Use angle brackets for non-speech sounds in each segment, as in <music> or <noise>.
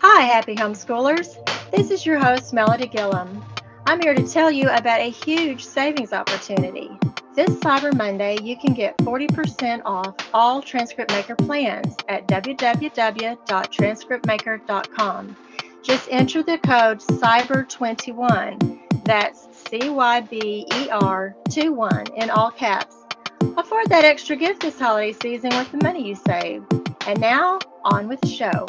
Hi, happy homeschoolers. This is your host, Melody Gillum. I'm here to tell you about a huge savings opportunity. This Cyber Monday, you can get 40% off all Transcript Maker plans at www.transcriptmaker.com. Just enter the code CYBER21. That's C Y B E R 2 1 in all caps. Afford that extra gift this holiday season with the money you save. And now, on with the show.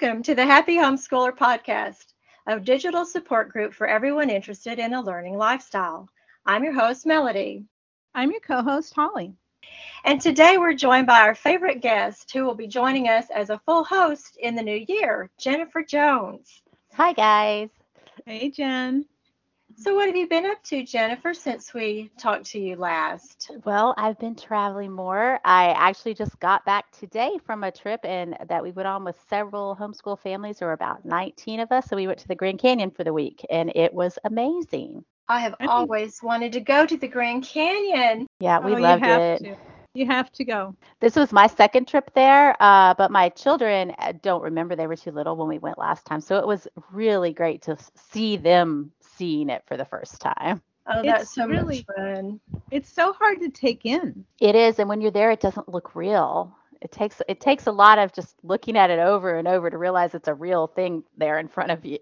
Welcome to the Happy Homeschooler Podcast, a digital support group for everyone interested in a learning lifestyle. I'm your host, Melody. I'm your co host, Holly. And today we're joined by our favorite guest who will be joining us as a full host in the new year, Jennifer Jones. Hi, guys. Hey, Jen. So, what have you been up to, Jennifer, since we talked to you last? Well, I've been traveling more. I actually just got back today from a trip and that we went on with several homeschool families. There were about 19 of us. So we went to the Grand Canyon for the week and it was amazing. I have always wanted to go to the Grand Canyon. Yeah, we oh, loved you have it. To. You have to go. This was my second trip there, uh, but my children uh, don't remember. They were too little when we went last time. So it was really great to see them seeing it for the first time. Oh, that's It's so really- much fun. It's so hard to take in. It is, and when you're there, it doesn't look real. It takes it takes a lot of just looking at it over and over to realize it's a real thing there in front of you.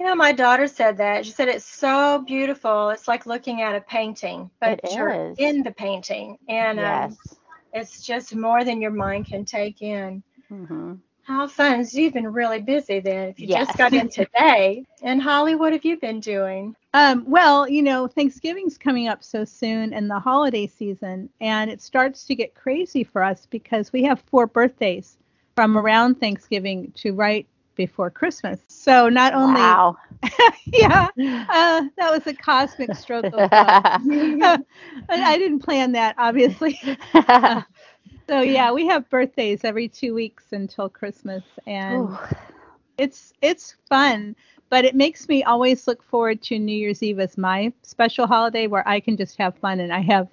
You know, my daughter said that. She said it's so beautiful. It's like looking at a painting, but It you're is. in the painting. And um, yes. it's just more than your mind can take in. hmm How fun. So you've been really busy then if you Yes. just got in <laughs> today. And Holly, what have you been doing? Um, well, you know, Thanksgiving's coming up so soon and the holiday season, and it starts to get crazy for us because we have four birthdays from around Thanksgiving to right before Christmas. So not only, Wow. <laughs> yeah, uh, that was a cosmic stroke of luck. <laughs> I I didn't plan that, obviously. So yeah, we have birthdays every two weeks until Christmas, and Ooh. it's it's fun. But it makes me always look forward to New Year's Eve as my special holiday where I can just have fun and I have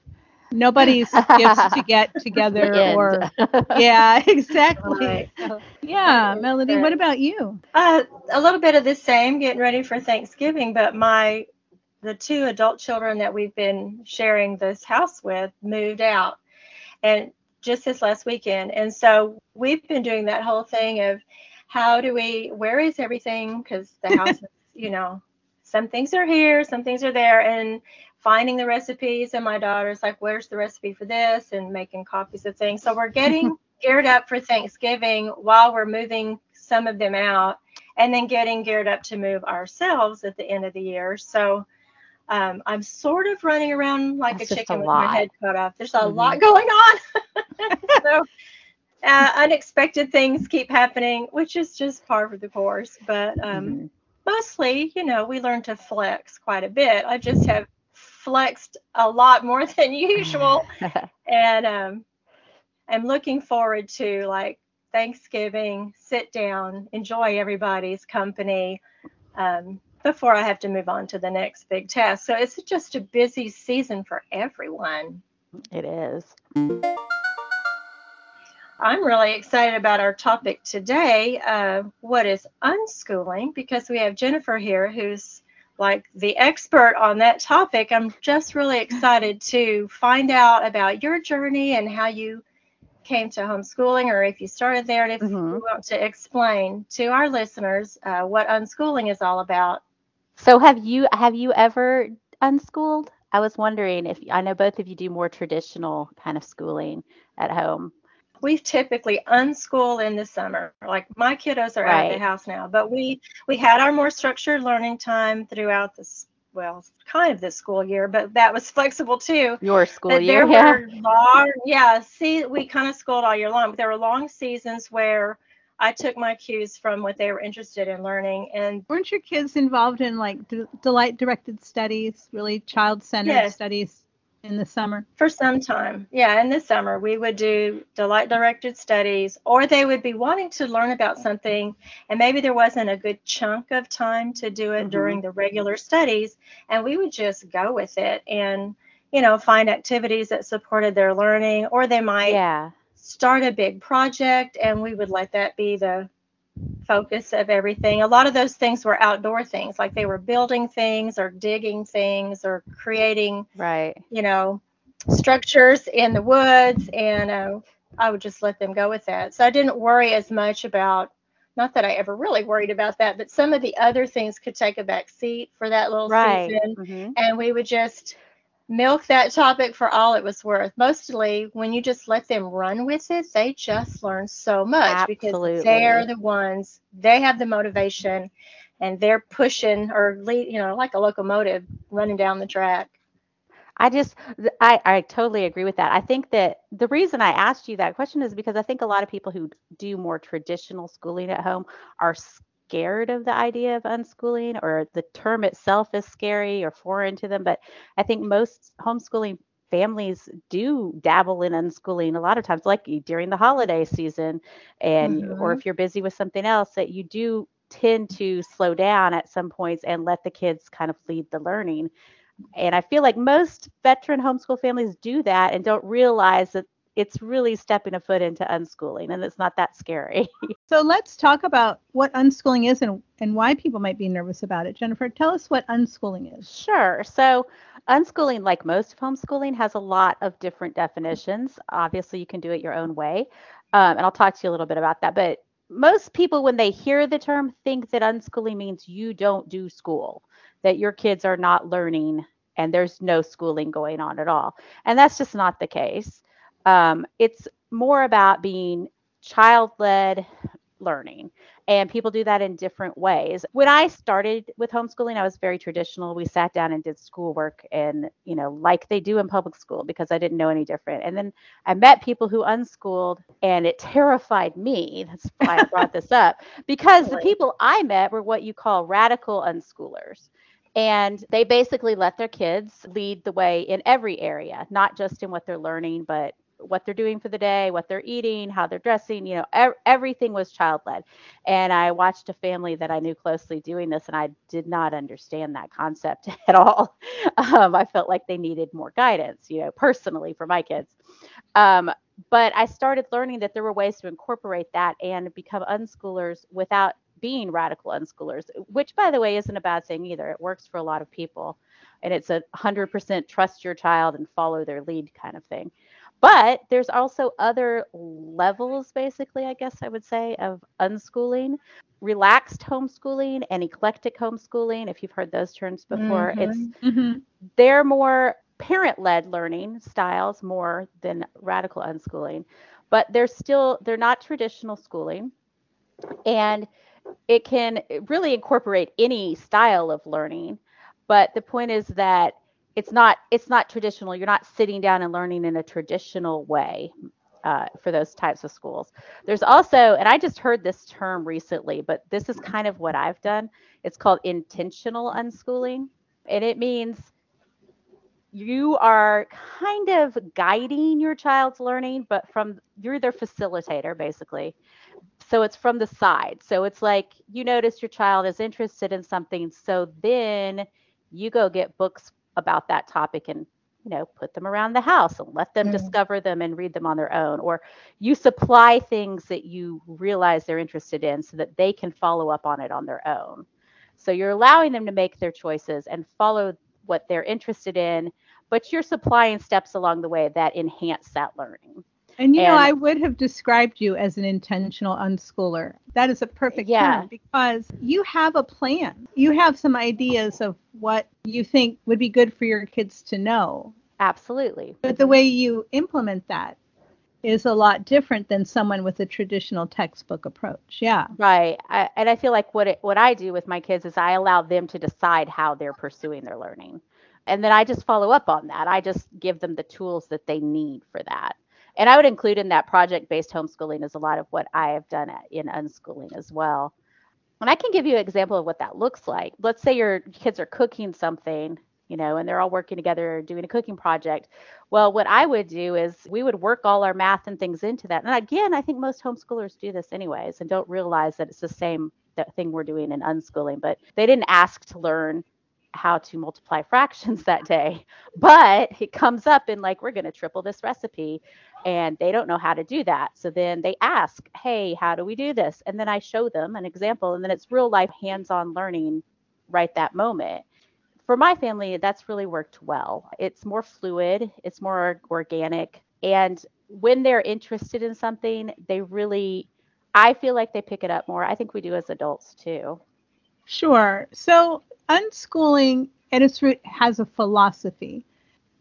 nobody's <laughs> gifts to get together <laughs> or <laughs> yeah, exactly. Right. So, yeah, Right. Melody, what about you? Uh, a little bit of the same, getting ready for Thanksgiving, but my the two adult children that we've been sharing this house with moved out, and just this last weekend, and so we've been doing that whole thing of how do we, where is everything? Because the <laughs> house, is, you know, some things are here, some things are there, and finding the recipes. And my daughter's like, where's the recipe for this? And making copies of things. So we're getting <laughs> geared up for Thanksgiving while we're moving some of them out and then getting geared up to move ourselves at the end of the year. So um, I'm sort of running around like That's a chicken a with my head cut off. There's a Mhm. lot going on. <laughs> <laughs> so uh, unexpected things keep happening, which is just par for the course. But um, Mhm. mostly, you know, we learn to flex quite a bit. I just have flexed a lot more <laughs> than usual <laughs> and um, I'm looking forward to like Thanksgiving, sit down, enjoy everybody's company um, before I have to move on to the next big task. So it's just a busy season for everyone. it is. I'm really excited about our topic today. Uh, what is unschooling? Because we have Jennifer here, who's like the expert on that topic. I'm just really <laughs> excited to find out about your journey and how you came to homeschooling, or if you started there, and if Mhm. you want to explain to our listeners uh, what unschooling is all about. So have you have you ever unschooled? I was wondering if I know both of you do more traditional kind of schooling at home. We typically unschool in the summer. Like my kiddos are out of the house now, but we we had our more structured learning time throughout this well, kind of the school year, but that was flexible too. Your school But year, there yeah. were long, yeah. See, we kind of schooled all year long. But there were long seasons where I took my cues from what they were interested in learning, and Weren't your kids involved in like d- delight directed studies, really child centered Yes. studies in the summer? For some time. Yeah, in the summer we would do delight directed studies or they would be wanting to learn about something and maybe there wasn't a good chunk of time to do it mm-hmm. during the regular studies and we would just go with it and you know find activities that supported their learning or they might yeah. start a big project and we would let that be the focus of everything. A lot of those things were outdoor things, like they were building things or digging things or creating, right? You know, structures in the woods, and uh, I would just let them go with that. So I didn't worry as much about. Not that I ever really worried about that, but some of the other things could take a back seat for that little right. season, mm-hmm. and we would just milk that topic for all it was worth. Mostly when you just let them run with it, they just learn so much Absolutely. because they're the ones, they have the motivation and they're pushing or lead, you know, like a locomotive running down the track. I just, I, I totally agree with that. I think that the reason I asked you that question is because I think a lot of people who do more traditional schooling at home are scared of the idea of unschooling or the term itself is scary or foreign to them. But I think most homeschooling families do dabble in unschooling a lot of times, like during the holiday season, and mm-hmm. or if you're busy with something else, that you do tend to slow down at some points and let the kids kind of lead the learning. And I feel like most veteran homeschool families do that and don't realize that it's really stepping a foot into unschooling and it's not that scary. <laughs> so let's talk about what unschooling is and, and why people might be nervous about it. Jennifer, tell us what unschooling is. Sure. So unschooling, like most of homeschooling, has a lot of different definitions. Obviously, you can do it your own way. Um, and I'll talk to you a little bit about that. But most people, when they hear the term, think that unschooling means you don't do school, that your kids are not learning and there's no schooling going on at all. And that's just not the case. Um, it's more about being child led learning. And people do that in different ways. When I started with homeschooling, I was very traditional. We sat down and did schoolwork and, you know, like they do in public school because I didn't know any different. And then I met people who unschooled and it terrified me. That's why I brought this up because the people I met were what you call radical unschoolers. And they basically let their kids lead the way in every area, not just in what they're learning, but what they're doing for the day, what they're eating, how they're dressing, you know, ev- everything was child led. And I watched a family that I knew closely doing this, and I did not understand that concept <laughs> at all. Um, I felt like they needed more guidance, you know, personally for my kids. Um, but I started learning that there were ways to incorporate that and become unschoolers without being radical unschoolers, which, by the way, isn't a bad thing either. It works for a lot of people. And it's a 100% trust your child and follow their lead kind of thing. But there's also other levels, basically, I guess I would say, of unschooling. Relaxed homeschooling and eclectic homeschooling, if you've heard those terms before, mm-hmm. it's mm-hmm. they're more parent-led learning styles more than radical unschooling. But they're still they're not traditional schooling. And it can really incorporate any style of learning. But the point is that it's not it's not traditional. You're not sitting down and learning in a traditional way uh, for those types of schools. There's also and i just heard this term recently but this is kind of what i've done. It's called intentional unschooling and it means you are kind of guiding your child's learning but from you're their facilitator basically. So it's from the side. So it's like you notice your child is interested in something so then you go get books about that topic and you know put them around the house and let them mm. discover them and read them on their own. Or you supply things that you realize they're interested in so that they can follow up on it on their own. So you're allowing them to make their choices and follow what they're interested in but you're supplying steps along the way that enhance that learning and you and, know, I would have described you as an intentional unschooler. That is a perfect yeah. term because you have a plan. You have some ideas of what you think would be good for your kids to know. Absolutely. But the way you implement that is a lot different than someone with a traditional textbook approach. Yeah. Right. I, and I feel like what it, what I do with my kids is I allow them to decide how they're pursuing their learning. And then I just follow up on that. I just give them the tools that they need for that and I would include in that project based homeschooling is a lot of what I have done in unschooling as well. And I can give you an example of what that looks like. Let's say your kids are cooking something you know, and they're all working together doing a cooking project. Well, what I would do is we would work all our math and things into that. And again, I think most homeschoolers do this anyways and don't realize that it's the same thing we're doing in unschooling, but they didn't ask to learn how to multiply fractions that day. But it comes up in like, we're going to triple this recipe. And they don't know how to do that. So then they ask, hey, how do we do this? And then I show them an example. And then it's real life hands on learning right that moment. For my family, that's really worked well. It's more fluid, it's more organic. And when they're interested in something, they really, I feel like they pick it up more. I think we do as adults too. Sure. So unschooling at its root has a philosophy.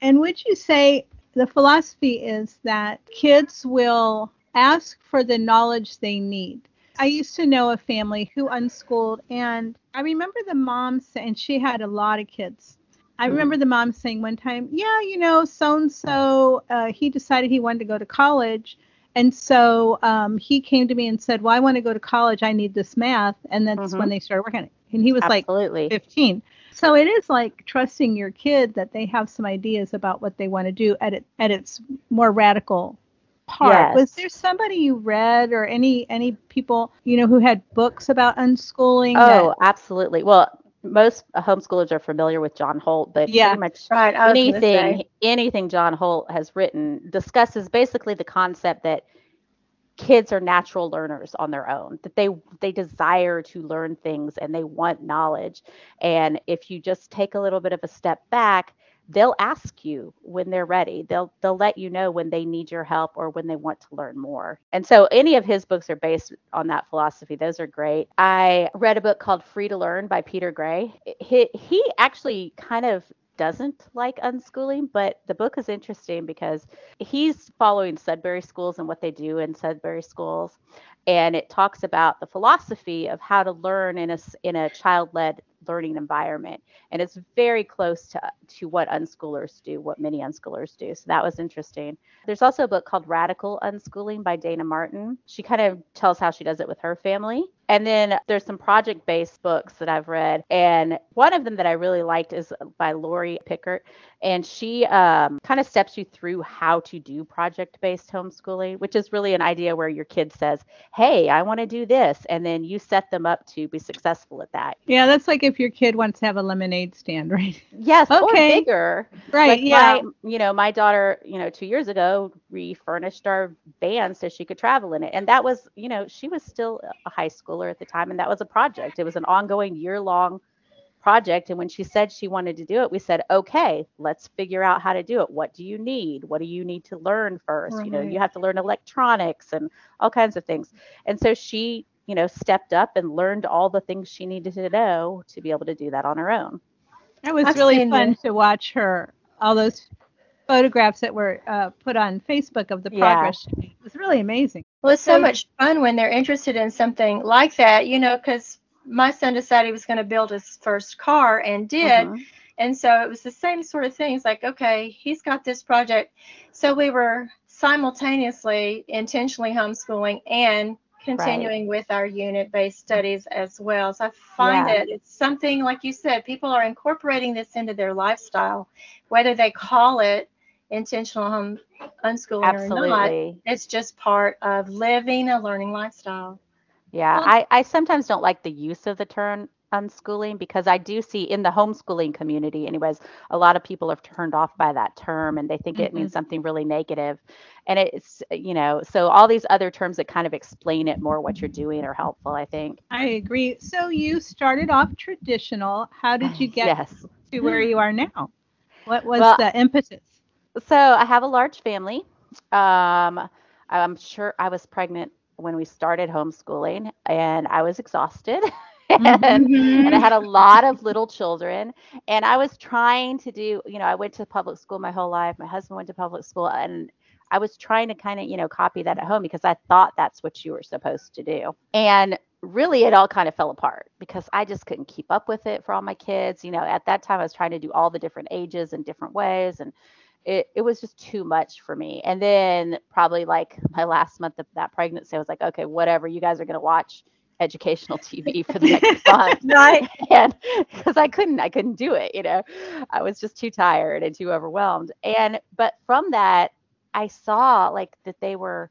And would you say the philosophy is that kids will ask for the knowledge they need? I used to know a family who unschooled, and I remember the mom saying, and she had a lot of kids. I mm-hmm. remember the mom saying one time, Yeah, you know, so and so, he decided he wanted to go to college. And so um, he came to me and said, Well, I want to go to college. I need this math. And that's mm-hmm. when they started working on it and he was Absolutely. like 15 so it is like trusting your kid that they have some ideas about what they want to do at it at its more radical part yes. was there somebody you read or any any people you know who had books about unschooling oh that... absolutely well most homeschoolers are familiar with John Holt, but yeah, pretty much right. anything anything John Holt has written discusses basically the concept that kids are natural learners on their own that they they desire to learn things and they want knowledge and if you just take a little bit of a step back they'll ask you when they're ready. They'll they'll let you know when they need your help or when they want to learn more. And so any of his books are based on that philosophy. Those are great. I read a book called free to learn by peter gray. He, he actually kind of doesn't like unschooling, but the book is interesting because he's following Sudbury schools and what they do in Sudbury schools. And it talks about the philosophy of how to learn in a, in a child led learning environment. And it's very close to, to what unschoolers do, what many unschoolers do. So that was interesting. There's also a book called Radical Unschooling by Dayna Martin. She kind of tells how she does it with her family. And then there's some project based books that I've read. And one of them that I really liked is by Lori Pickert. And she um, kind of steps you through how to do project based homeschooling, which is really an idea where your kid says, Hey, I want to do this. And then you set them up to be successful at that. Yeah, that's like if your kid wants to have a lemonade stand, <laughs> right? Yes, okay. or bigger. Right. Like yeah. My, you know, my daughter, you know, two years ago refurnished our van so she could travel in it. And that was, you know, she was still a high schooler at the time. And that was a project. It was an ongoing year long project. And when she said she wanted to do it, we said, okay, let's figure out how to do it. What do you need? What do you need to learn first? Right. You know, you have to learn electronics and all kinds of things. And so she, you know, stepped up and learned all the things she needed to know to be able to do that on her own. It was I've really fun to watch her, all those photographs that were uh, put on Facebook of the progress. Yeah. It was really amazing. Well, it's so, so much fun when they're interested in something like that, you know, because my son decided he was going to build his first car and did. Mm-hmm. And so it was the same sort of thing. It's like, okay, he's got this project. So we were simultaneously intentionally homeschooling and continuing right. with our unit based studies as well. So I find yeah. that it's something, like you said, people are incorporating this into their lifestyle, whether they call it intentional home unschooling Absolutely. or not. It's just part of living a learning lifestyle. Yeah, well, I, I sometimes don't like the use of the term unschooling because I do see in the homeschooling community, anyways, a lot of people are turned off by that term and they think mm-hmm. it means mm-hmm. something really negative. And it's, you know, so all these other terms that kind of explain it more what you're doing are helpful, I think. I agree. So you started off traditional. How did you <sighs> get yes. to where you are now? What was well, the impetus? So I have a large family. Um, I'm sure I was pregnant when we started homeschooling and I was exhausted. <laughs> and, mm-hmm. and I had a lot of little children. And I was trying to do, you know, I went to public school my whole life. My husband went to public school, and I was trying to kind of, you know, copy that at home because I thought that's what you were supposed to do. And really, it all kind of fell apart because I just couldn't keep up with it for all my kids. You know, at that time, I was trying to do all the different ages and different ways. And it, it was just too much for me. And then probably like my last month of that pregnancy, I was like, okay, whatever, you guys are going to watch educational TV for the next <laughs> month. <laughs> right. And because I couldn't, I couldn't do it, you know, I was just too tired and too overwhelmed. And, but from that, I saw like that they were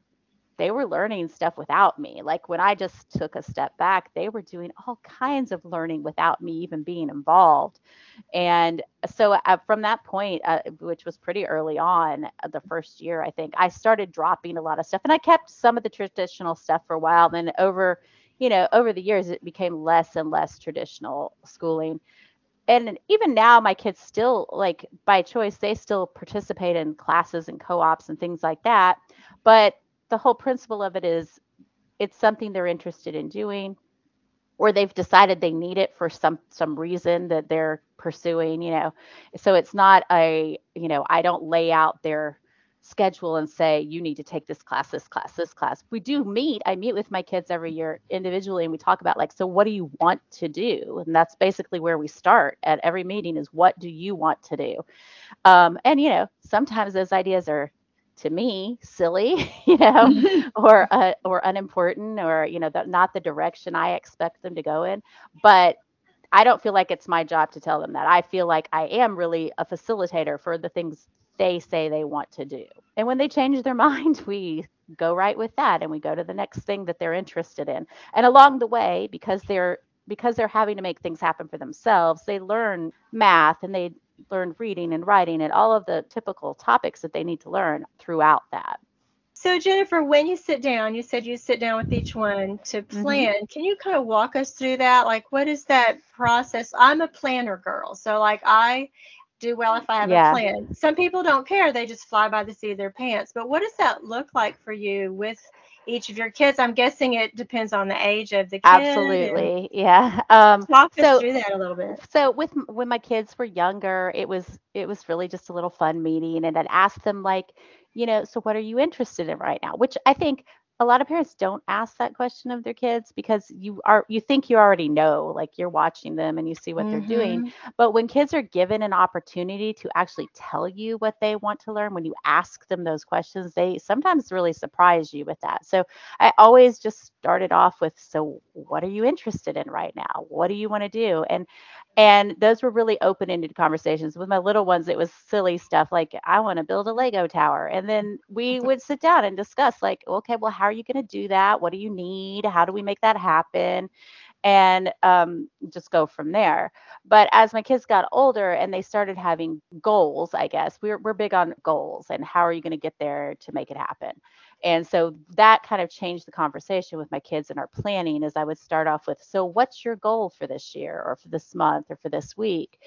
they were learning stuff without me. Like when I just took a step back, they were doing all kinds of learning without me even being involved. And so uh, from that point, uh, which was pretty early on, uh, the first year, I think, I started dropping a lot of stuff and I kept some of the traditional stuff for a while. Then over, you know, over the years, it became less and less traditional schooling. And even now, my kids still, like by choice, they still participate in classes and co ops and things like that. But the whole principle of it is it's something they're interested in doing or they've decided they need it for some some reason that they're pursuing you know. So it's not a you know i don't lay out their schedule and say you need to take this class this class this class. We do meet i meet with my kids every year individually and we talk about like so what do you want to do? And that's basically where we start at every meeting is what do you want to do? Um, and you know sometimes those ideas are to me silly <laughs> you <laughs> know or uh, or unimportant or you know that not the direction i expect them to go in. But i don't feel like it's my job to tell them that. I feel like i am really a facilitator for the things they say they want to do. And when they change their <laughs> mind we go right with that and we go to the next thing that they're interested in. And along the way because they're because they're having to make things happen for themselves they learn math and they learn reading and writing and all of the typical topics that they need to learn throughout that. So Jennifer, when you sit down, you said you sit down with each one to mm-hmm. plan. Mm-hmm. Can you kind of walk us through that? Like what is that process? I'm a planner girl. So like I do well if I have yeah. a plan. Some people don't care. They just fly by the seat of their pants. But what does that look like for you with each of your kids? I'm guessing it depends on the age of the kid. Absolutely, yeah. Um, Talk so, us through that a little bit. So with when my kids were younger, it was it was really just a little fun meeting, and I'd ask them like, you know, so what are you interested in right now? Which I think a lot of parents don't ask that question of their kids because you are you think you already know like you're watching them and you see what mm-hmm. they're doing. Mm-hmm. but when kids are given an opportunity to actually tell you what they want to learn when you ask them those questions they sometimes really surprise you with that. So i always just started off with so what are you interested in right now? What do you want to do? And and those were really open-ended conversations. With my little ones it was silly stuff like i want to build a lego tower. And then we would sit down and discuss like okay well how are you going to do that what do you need how do we make that happen and um, just go from there. But as my kids got older and they started having goals, I guess we're, we're big on goals and how are you going to get there to make it happen. And so that kind of changed the conversation with my kids in our planning as I would start off with, so what's your goal for this year or for this month or for this week?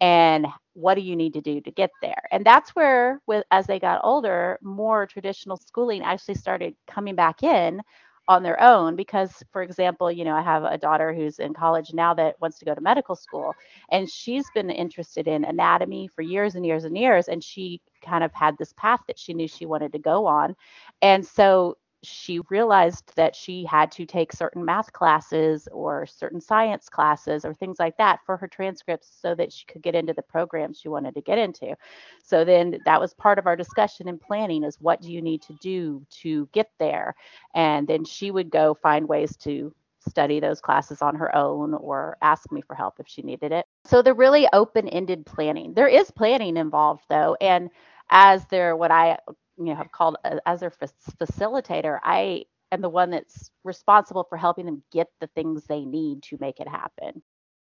And what do you need to do to get there? And that's where with as they got older, more traditional schooling actually started coming back in on their own because for example you know i have a daughter who's in college now that wants to go to medical school and she's been interested in anatomy for years and years and years and she kind of had this path that she knew she wanted to go on and so she realized that she had to take certain math classes or certain science classes or things like that for her transcripts so that she could get into the program she wanted to get into. So then that was part of our discussion and planning is what do you need to do to get there? And then she would go find ways to study those classes on her own or ask me for help if she needed it. So they're really open-ended planning. There is planning involved though and as they're what I you know have called as their facilitator i am the one that's responsible for helping them get the things they need to make it happen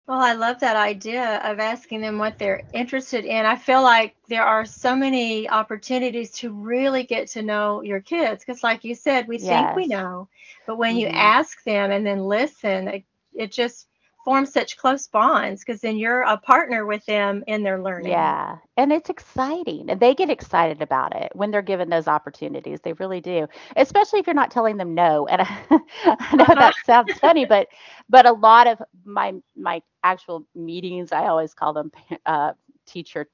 well i love that idea of asking them what they're interested in i feel like there are so many opportunities to really get to know your kids because like you said we yes. think we know but when mm-hmm. you ask them and then listen it, it just form such close bonds because then you're a partner with them in their learning. Yeah. And it's exciting. And they get excited about it when they're given those opportunities. They really do. Especially if you're not telling them no. And <laughs> I know that <laughs> sounds funny, but but a lot of my my actual meetings, I always call them uh, teacher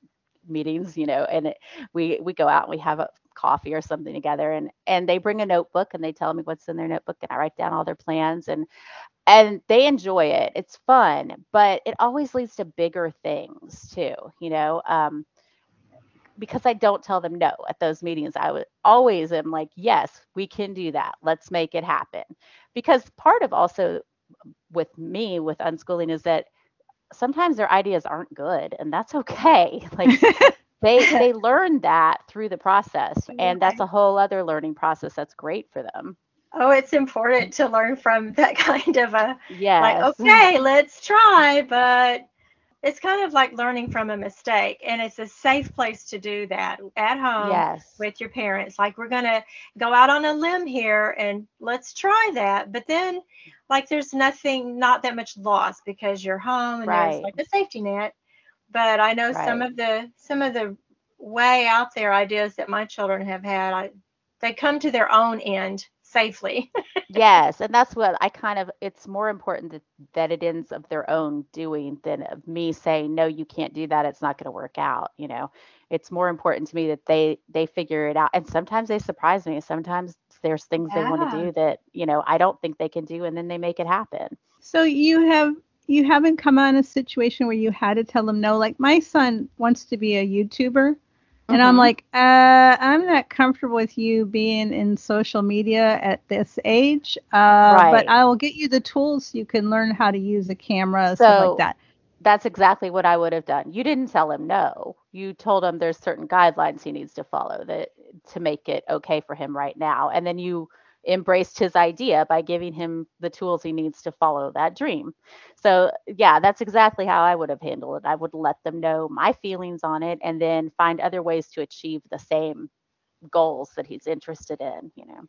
meetings, you know, and it, we we go out and we have a coffee or something together and and they bring a notebook and they tell me what's in their notebook and I write down all their plans and and they enjoy it. It's fun, but it always leads to bigger things too, you know. Um, because I don't tell them no at those meetings. I would always am like, yes, we can do that. Let's make it happen. Because part of also with me with unschooling is that sometimes their ideas aren't good and that's okay <laughs> like <laughs> they <laughs> they learn that through the process and that's a whole other learning process that's great for them. Oh it's important to learn from <laughs> that kind of a yes. like okay let's try but it's kind of like learning from a mistake and it's a safe place to do that at home yes. with your parents. Like we're going to go out on a limb here and let's try that but then like there's nothing not that much loss because you're home and Right. there's like a safety net but i know some of the some of the way out there ideas that my children have had I, they come to their own end safely. <laughs> Yes and that's what i kind of it's more important that, that it ends of their own doing than of me saying no you can't do that. It's not going to work out you know? It's more important to me that they they figure it out and sometimes they surprise me sometimes there's things they want to do that you know i don't think they can do and then they make it happen. So you have you haven't come on a situation where you had to tell them no. Like my son wants to be a YouTuber, and I'm Mhm. like, uh, I'm not comfortable with you being in social media at this age. Uh, Right. But I will get you the tools so you can learn how to use a camera, stuff like that. that's exactly what I would have done. You didn't tell him no. You told him there's certain guidelines he needs to follow that to make it okay for him right now. And then you embraced his idea by giving him the tools he needs to follow that dream. So, yeah, that's exactly how I would have handled it. I would let them know my feelings on it and then find other ways to achieve the same goals that he's interested in, you know.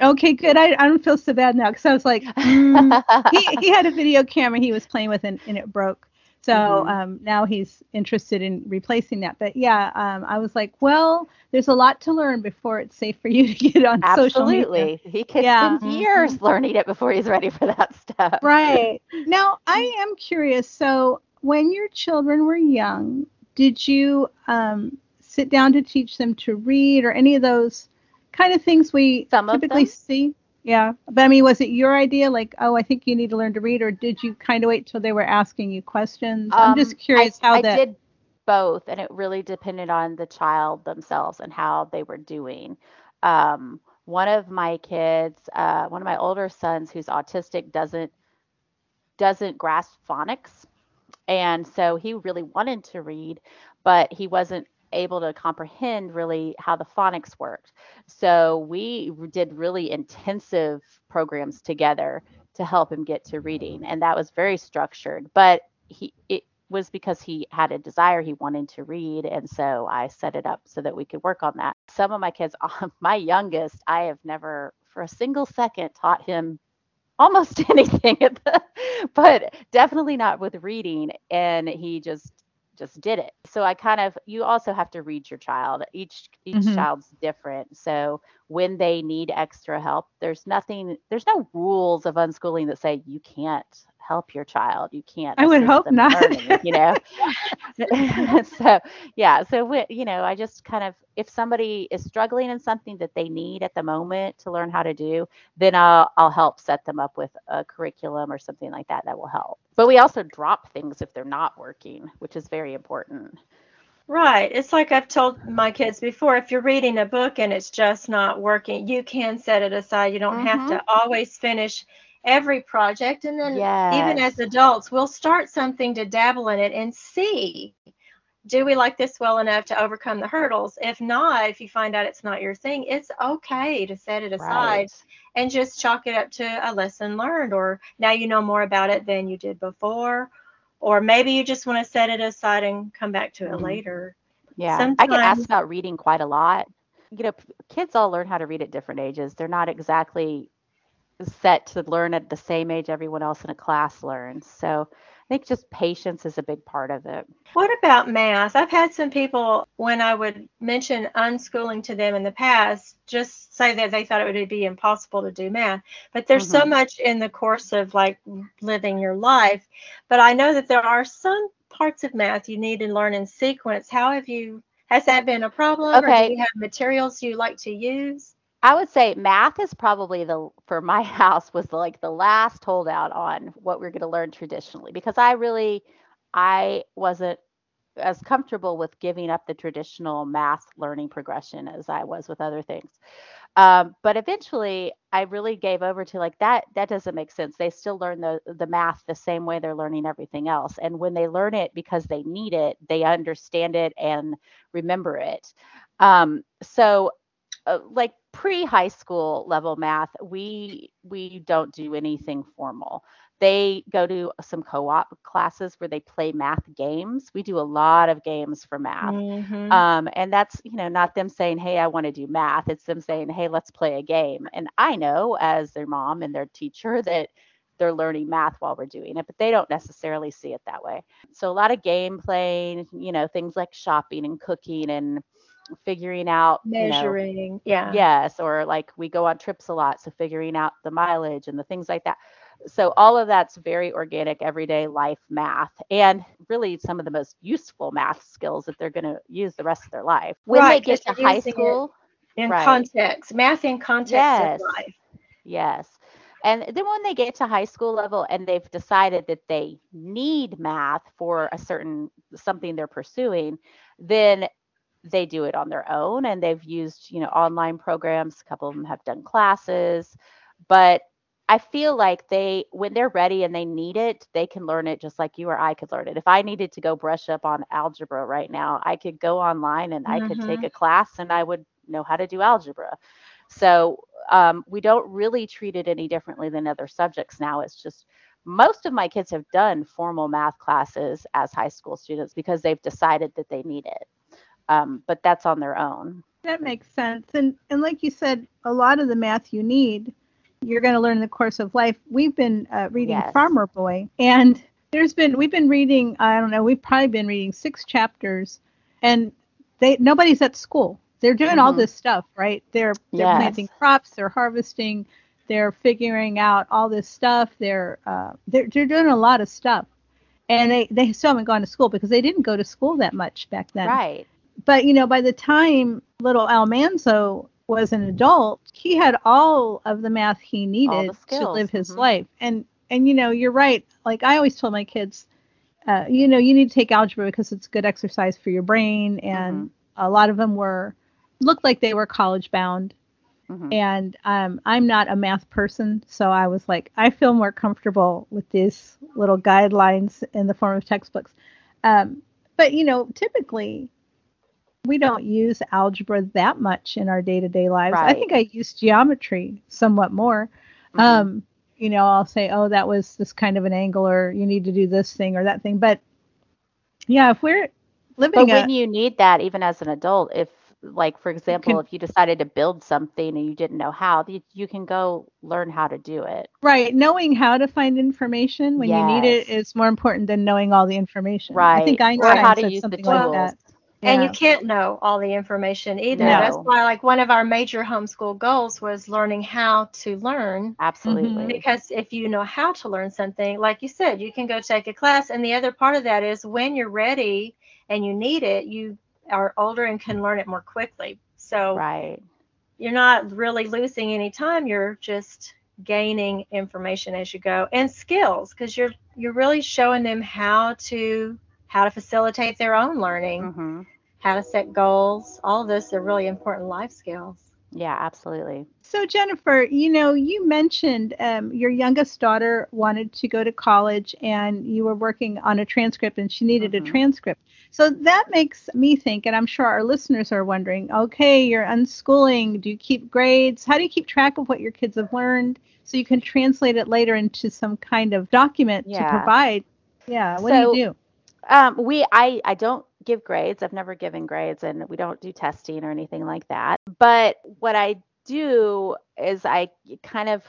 Okay, good. I, I don't feel so bad now because I was like, mm. he, he had a <laughs> video camera he was playing with and, and it broke. So Mhm. um, now he's interested in replacing that. But yeah, um, I was like, well, there's a lot to learn before it's safe for you to <laughs> get on social media. Absolutely. He could Yeah. spend years learning it before he's ready for that stuff. Right. <laughs> Now, I am curious. So, when your children were young, did you um, sit down to teach them to read or any of those kind of things we Some typically see? Yeah. But I mean, was it your idea, like, oh, I think you need to learn to read, or did you kind of wait till they were asking you questions? I'm Um, just curious I, how I that. did both, and it really depended on the child themselves and how they were doing. Um, one of my kids, uh, one of my older sons, who's autistic, doesn't doesn't grasp phonics, and so he really wanted to read, but he wasn't able to comprehend really how the phonics worked. So we did really intensive programs together to help him get to reading, and that was very structured. But he it was because he had a desire he wanted to read and so i set it up so that we could work on that some of my kids <laughs> um, my youngest i have never for a single second taught him almost <laughs> anything the, but definitely not with reading and he just just did it. So i kind of you also have to read your child. Each each Mhm. child's different. So when they need extra help there's nothing there's no rules of unschooling that say you can't help your child you can't I would hope not. learning, you know <laughs> <laughs> so yeah so we, you know i just kind of if somebody is struggling in something that they need at the moment to learn how to do then i'll i'll help set them up with a curriculum or something like that that will help but we also drop things if they're not working which is very important Right. It's like I've told my kids before if you're reading a book and it's just not working, you can set it aside. You don't have to mm-hmm. always finish every project. And then even as adults, we'll start something to dabble in it and see do we like this well enough to overcome the hurdles? If not, if you find out it's not your thing, it's okay to set it aside right and just chalk it up to a lesson learned or now you know more about it than you did before or maybe you just want to set it aside and come back to it Mhm. later Yeah, I get asked about reading quite a lot. You know, kids all learn how to read at different ages. They're not exactly set to learn at the same age everyone else in a class learns. So I think just patience is a big part of it. what about math i've had some people when i would mention unschooling to them in the past just say that they thought it would be impossible to do math but there's so Mhm. much in the course of like living your life but i know that there are some parts of math you need to learn in sequence how have you has that been a problem or Okay. do you have materials you like to use I would say math is probably the for my <laughs> house was like the last holdout on what we're going to learn traditionally because I really I wasn't as comfortable with giving up the traditional math learning progression as I was with other things. Um, but eventually, I really gave over to like that that doesn't make sense. They still learn the the math the same way they're learning everything else. And when they learn it because they need it, they understand it and remember it. Um, so uh, like pre-high school level math, we we don't do anything formal. They go to some co-op classes where they play math games. We do a lot of games for math. Mhm. Um, and that's, you know, not them saying, Hey, I want to do math. It's them saying, Hey, let's play a game. And I know as their mom and their teacher <laughs> that they're learning math while we're doing it, but they don't necessarily see it that way. So a lot of game playing, you know, things like shopping and cooking and figuring out, you know, Measuring. Yeah. Yes, or like we go on trips a lot, so figuring out the mileage and the things like that. So all of that's very organic, everyday life math, and really some of the most useful math skills that they're going to use the rest of their life. When Right, they get to high school, In Right. context, math in context Yes. of life. yes. And then when they get to high school level and they've decided that they need math for a certain something they're pursuing, then they do it on their own and they've used, you know, online programs. A couple of them have done classes, but I feel like they, when they're ready and they need it, they can learn it just like you or I could learn it. If I needed to go brush up on algebra right now, I could go online and I could take Mhm. a class and I would know how to do algebra. So um, we don't really treat it any differently than other subjects now. It's just most of my kids have done formal math classes as high school students because they've decided that they need it. Um, but that's on their own. That makes sense. And and like you said, a lot of the math you need, you're going to learn in the course of life. We've been uh, reading Yes. Farmer Boy, and there's been we've been reading. I don't know. We've probably been reading six chapters, and they nobody's at school. They're doing all Mhm. this stuff, right? They're they're Yes. planting crops. They're harvesting. They're figuring out all this stuff. They're uh, they're they're doing a lot of stuff, and they they still haven't gone to school because they didn't go to school that much back then Right. But you know by the time little almanzo was an adult he had all of the math he needed to live his mhm. life. And and you know you're right. Like i always told my kids uh, you know you need to take algebra because it's good exercise for your brain. And Mhm. a lot of them were looked like they were college bound. Mhm. and um, i'm not a math person. So i was like i feel more comfortable with these little guidelines in the form of textbooks. Um, but you know typically we don't use algebra that much in our day-to-day lives i think i use geometry somewhat more Mhm. um, you know i'll say oh that was this kind of an angle or you need to do this thing or that thing but yeah if we're living But a, when you need that, even as an adult, if like for example, can- if you decided to build something and you didn't know how, you, you can go learn how to do it. Right. Knowing how to find information when you need it is more important than knowing all the information. Right. I think or Einstein how to use the tools. like And you can't know all the information either. No. That's why, like, one of our major homeschool goals was learning how to learn. Absolutely. Because if you know how to learn something, like you said, you can go take a class. And the other part of that is when you're ready and you need it, you are older and can learn it more quickly. So Right. you're not really losing any time. You're just gaining information as you go and skills because you're you're really showing them how to how to facilitate their own learning hmm how to set goals. All of those are really important life skills. Yeah, absolutely. So Jennifer, you know, you mentioned um, your youngest daughter wanted to go to college, and you were working on a transcript, and she needed Mhm. a transcript. So that makes me think, and I'm sure our listeners are wondering, okay, you're unschooling. Do you keep grades? How do you keep track of what your kids have learned so you can translate it later into some kind of document to provide? Yeah. What So- do you do? Um, we I I don't give grades. I've never given grades, and we don't do testing or anything like that. But what I do is I kind of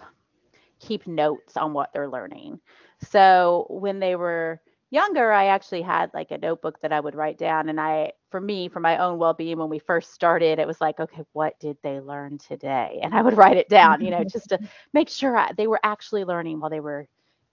keep notes on what they're learning. So when they were younger, I actually had like a notebook that I would write down, and I, for me, for my own well-being, when we first started, it was like, okay, what did they learn today? And I would <laughs> write it down, you know, <laughs> just to make sure I, they were actually learning while they were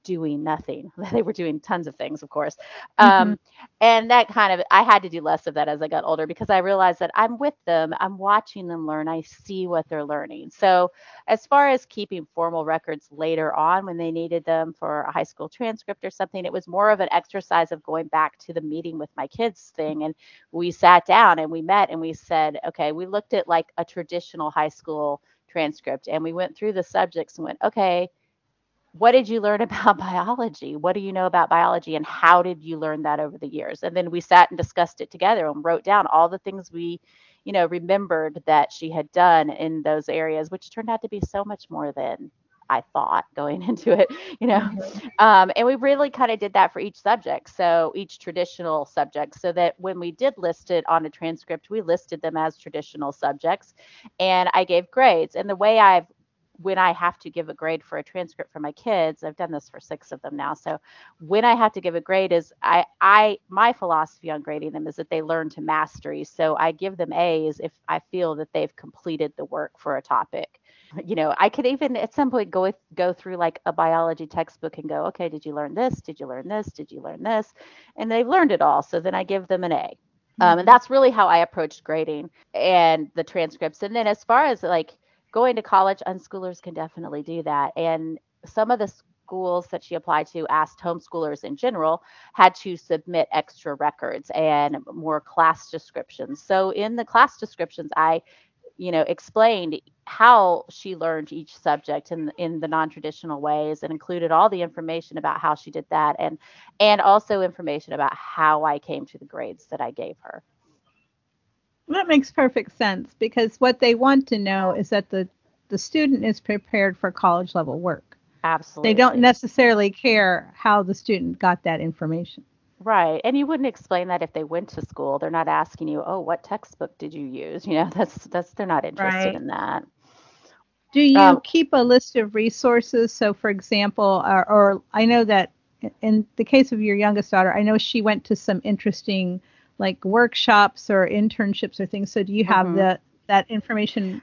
doing nothing. <laughs> They were doing tons of things, of course. Um, and that kind of, I had to do less of that as I got older because I realized that I'm with them, I'm watching them learn, I see what they're learning. So, as far as keeping formal records later on when they needed them for a high school transcript or something, it was more of an exercise of going back to the meeting with my kids thing. And we sat down and we met and we said, okay, we looked at like a traditional high school transcript and we went through the subjects and went, okay, what did you learn <laughs> about biology? What do you know about biology and how did you learn that over the years? And then we sat and discussed it together and wrote down all the things we, you know, remembered that she had done in those areas, which turned out to be so much more than I thought going <laughs> into it, you know. Mm-hmm. Um, and we really kind of did that for each subject. So each traditional subject, so that when we did list it on a transcript, we listed them as traditional subjects and I gave grades. And the way I've when I have to give a grade for a transcript for my kids, I've done this for six of them now. So when I have to give a grade is I I my philosophy on grading them is that they learn to mastery. So I give them A's if I feel that they've completed the work for a topic. You know, I could even at some point go with, go through like a biology textbook and go, okay, did you learn this? Did you learn this? Did you learn this? And they've learned it all. So then I give them an A. Um, and mm-hmm. that's really how I approached grading and the transcripts. And then as far as like going to college, unschoolers can definitely do that. And some of the schools that she applied to asked homeschoolers in general had to submit extra records and more class descriptions. So in the class descriptions, I you know explained how she learned each subject in in the non-traditional ways and included all the information about how she did that and and also information about how I came to the grades that I gave her. That makes perfect sense because what they want to know is that the the student is prepared for college level work. Absolutely. They don't necessarily care how the student got that information. Right. And you wouldn't explain that if they went to school. They're not asking you, "Oh, what textbook did you use?" <laughs> You know, that's that's they're not interested right. in that. Do you um, keep a list of resources? So, for example, or, or I know that in the case of your youngest daughter, I know she went to some interesting like workshops or internships or things. So do you have mm-hmm. the that information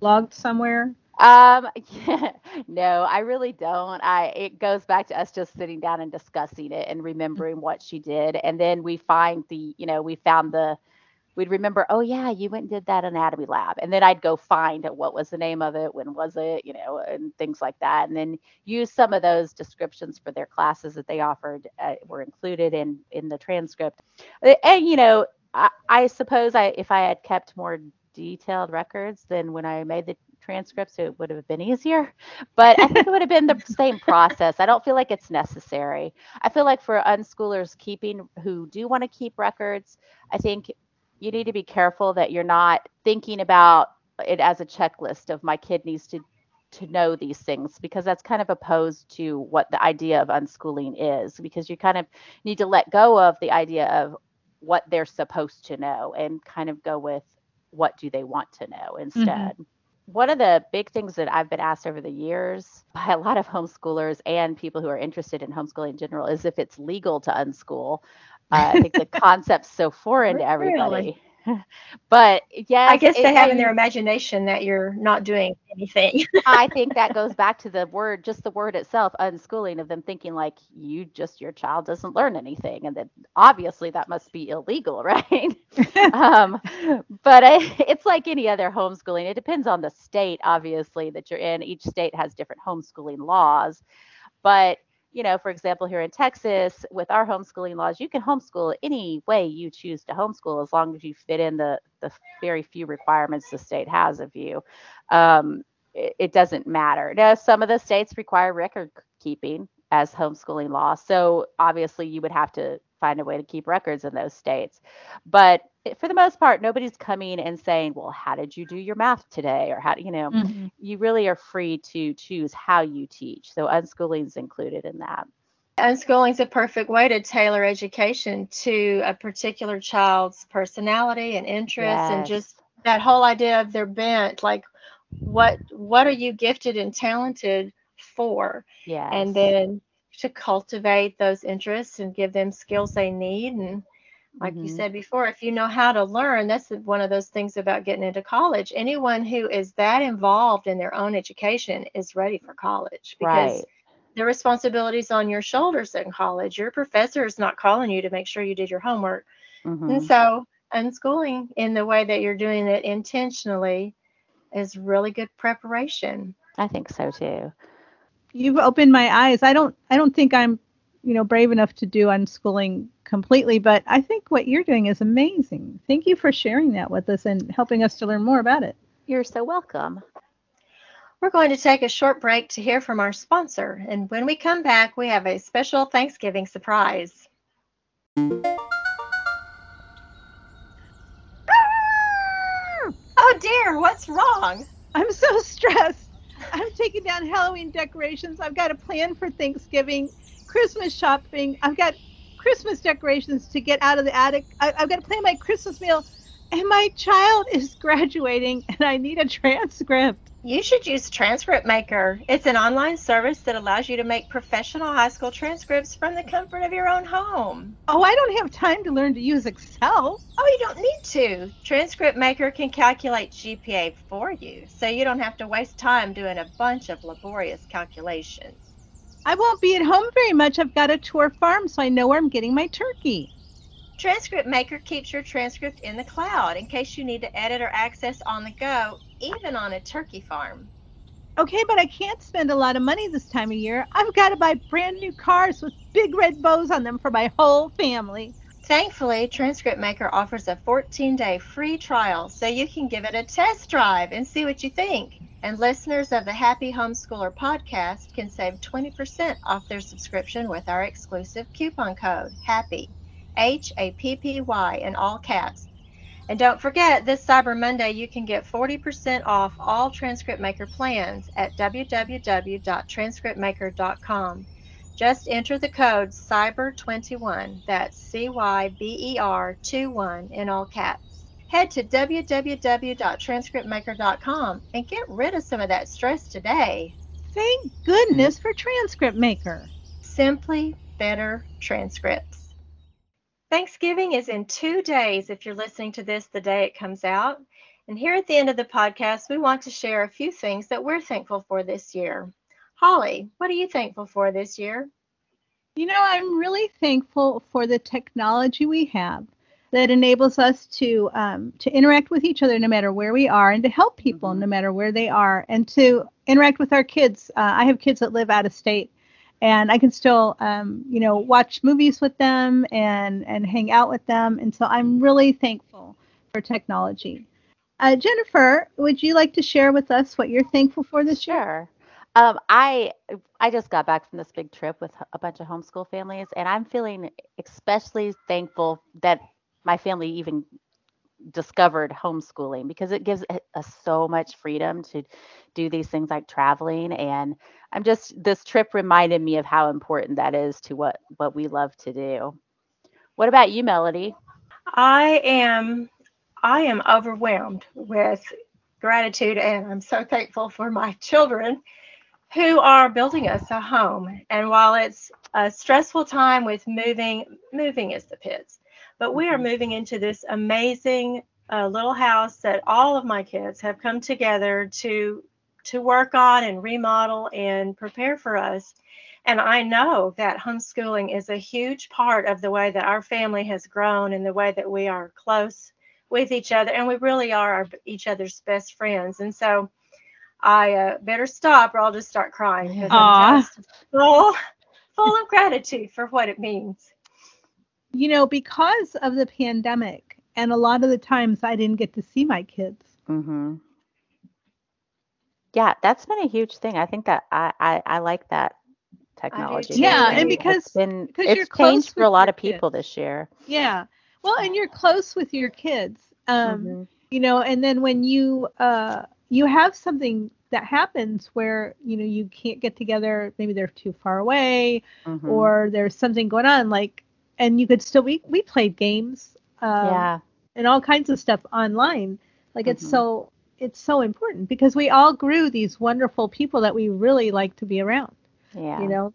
logged somewhere? Um, <laughs> yeah, no, I really don't. I it goes back to us just sitting down and discussing it and remembering what she did, and then we find the, you know, we found the we'd remember, oh yeah, you went and did that anatomy lab, and then I'd go find what was the name of it, when was it, you know, and things like that, and then use some of those descriptions for their classes that they offered uh, were included in in the transcript, and you know, I, I suppose I if I had kept more detailed records, than when I made the transcripts, it would have been easier. <laughs> But I think it would have been the same process. I don't feel like it's necessary. I feel like for unschoolers keeping who do want to keep records, I think you need to be careful that you're not thinking about it as a checklist of my kid needs to to know these things because that's kind of opposed to what the idea of unschooling is because you kind of need to let go of the idea of what they're supposed to know and kind of go with what do they want to know instead. Mm-hmm. One of the big things that I've been asked over the years by a lot of homeschoolers and people who are interested in homeschooling in general is if it's legal to unschool. Uh, I think the concept's so foreign to everybody. <laughs> but yeah, I guess they have in their imagination that you're not doing anything. <laughs> I think that goes back to the word, just the word itself, unschooling, of them thinking like you just your child doesn't learn anything, and that obviously that must be illegal, <laughs> right? um, but I, it's like any other homeschooling. It depends on the state, obviously, that you're in. Each state has different homeschooling laws, but you know, for example, here in Texas, with our homeschooling laws, you can homeschool any way you choose to homeschool as long as you fit in the the very few requirements the state has of you. Um, it, it doesn't matter. Now, some of the states require record keeping as homeschooling law, so obviously you would have to find a way to keep records in those states. But for the most part, nobody's coming and saying, well, how did you do your math today? Or how, you know, mm-hmm. you really are free to choose how you teach. So unschooling is included in that. Unschooling is a perfect way to tailor education to a particular child's personality and interests yes. and just that whole idea of their bent. Like, what what are you gifted and talented for? Yeah. And then to cultivate those interests and give them skills they need and like mm-hmm. you said before if you know how to learn that's one of those things about getting into college anyone who is that involved in their own education is ready for college because right. the responsibilities on your shoulders in college your professor is not calling you to make sure you did your homework mm-hmm. and so unschooling in the way that you're doing it intentionally is really good preparation i think so too you've opened my eyes. I don't I don't think I'm, you know, brave enough to do unschooling completely, but I think what you're doing is amazing. Thank you for sharing that with us and helping us to learn more about it. You're so welcome. We're going to take a short break to hear from our sponsor, and when we come back, we have a special Thanksgiving surprise. Ah! Oh dear, what's wrong? I'm so <laughs> stressed. I'm taking down Halloween decorations. I've got a plan for Thanksgiving, Christmas shopping. I've got Christmas decorations to get out of the attic. I, have got to plan my Christmas meal, and my child is <laughs> graduating, and I need a transcript. You should use Transcript Maker. It's an online service that allows you to make professional high school transcripts from the comfort of your own home. Oh, I don't have time to learn to use Excel. Oh, you don't need to. Transcript Maker can calculate GPA for you, so you don't have to waste time doing a bunch of laborious calculations. I won't be at home very much. I've got a tour farm, so I know where I'm getting my turkey. Transcript Maker keeps your transcript in the cloud in case you need to edit or access on the go, even on a turkey farm. Okay, but I can't spend a lot of money this time of year. I've got to buy brand new cars with big red bows on them for my whole family. Thankfully, Transcript Maker offers a 14 day free trial so you can give it a test drive and see what you think. And listeners of the Happy Homeschooler podcast can save 20% off their subscription with our exclusive coupon code HAPPY, H A P P Y, in all caps. And don't forget, this Cyber Monday, you can get 40% off all Transcript Maker plans at www.transcriptmaker.com. Just enter the code CYBER21, that's C Y B E R 21 in all caps. Head to www.transcriptmaker.com and get rid of some of that stress today. Thank goodness for Transcript Maker. Simply better transcripts. Thanksgiving is in two days if you're listening to this the day it comes out. And here at the end of the podcast, we want to share a few things that we're thankful for this year. Holly, what are you thankful for this year? You know, I'm really thankful for the technology we have that enables us to um, to interact with each other no matter where we are, and to help people mm-hmm. no matter where they are, and to interact with our kids. Uh, I have kids that live out of state, and I can still, um, you know, watch movies with them and and hang out with them, and so I'm really thankful for technology. Uh, Jennifer, would you like to share with us what you're thankful for this sure. year? Um, I I just got back from this big trip with a bunch of homeschool families, and I'm feeling especially thankful that my family even discovered homeschooling because it gives us so much freedom to do these things like traveling. And i'm just this trip reminded me of how important that is to what what we love to do. What about you melody? I am i am overwhelmed with gratitude and i'm so thankful for my children who are building us a home. And while it's a stressful time with moving, moving is the pits, but we are mm-hmm. moving into this amazing uh, little house that all of my kids have come together to to work on and remodel and prepare for us. And I know that homeschooling is a huge part of the way that our family has grown and the way that we are close with each other. And we really are our, each other's best friends. And so I uh, better stop or I'll just start crying because I'm just full, full of gratitude for what it means. You know, because of the pandemic, and a lot of the times I didn't get to see my kids. Mm-hmm. Yeah, that's been a huge thing. I think that I I, I like that technology. Yeah, and because it's been because it's changed for a lot of people kids. this year. Yeah, well, and you're close with your kids. Um, mm-hmm. You know, and then when you uh you have something that happens where you know you can't get together maybe they're too far away mm-hmm. or there's something going on like and you could still we we played games um, yeah and all kinds of stuff online like mm-hmm. it's so it's so important because we all grew these wonderful people that we really like to be around yeah you know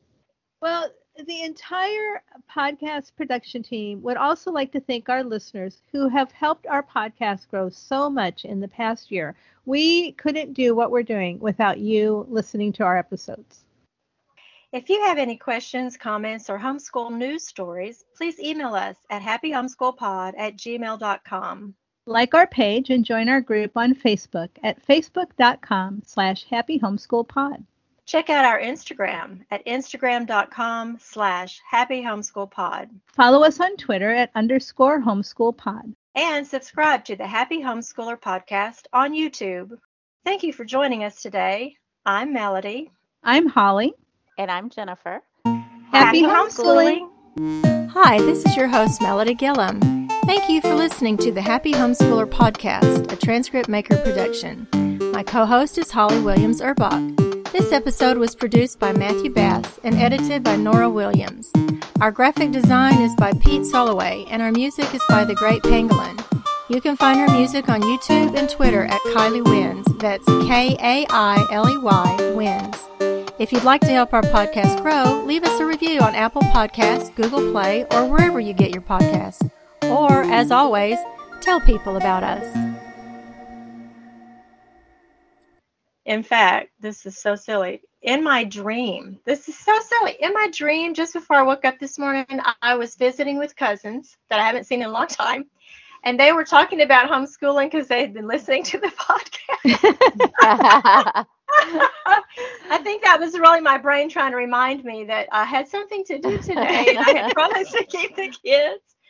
well the entire podcast production team would also like to thank our listeners who have helped our podcast grow so much in the past year. We couldn't do what we're doing without you listening to our episodes. If you have any questions, comments, or homeschool news stories, please email us at happyhomeschoolpod at gmail.com. Like our page and join our group on Facebook at facebook.com slash happyhomeschoolpod. Check out our Instagram at instagram.com slash happyhomeschoolpod. Follow us on Twitter at underscore homeschoolpod. And subscribe to the Happy Homeschooler podcast on YouTube. Thank you for joining us today. I'm Melody. I'm Holly. And I'm Jennifer. Happy, homeschooling. Hi, this is your host, Melody Gillum. Thank you for listening to the Happy Homeschooler podcast, a transcript maker production. My co host is Holly Williams Urbach. This episode was produced by Matthew Bass and edited by Nora Williams. Our graphic design is by Pete Soloway, and our music is by The Great Pangolin. You can find her music on YouTube and Twitter at Kailey Wins. That's K A I L E Y Wins. If you'd like to help our podcast grow, leave us a review on Apple Podcasts, Google Play, or wherever you get your podcasts. Or, as always, tell people about us. In fact, this is so silly. In my dream, this is so silly. In my dream, just before I woke up this morning, I was visiting with cousins that I haven't seen in a long time. And they were talking about homeschooling because they had been listening to the <laughs> podcast. <laughs> I think that was really my brain trying to remind me that I had something to do <laughs> today and I had promised to keep the kids.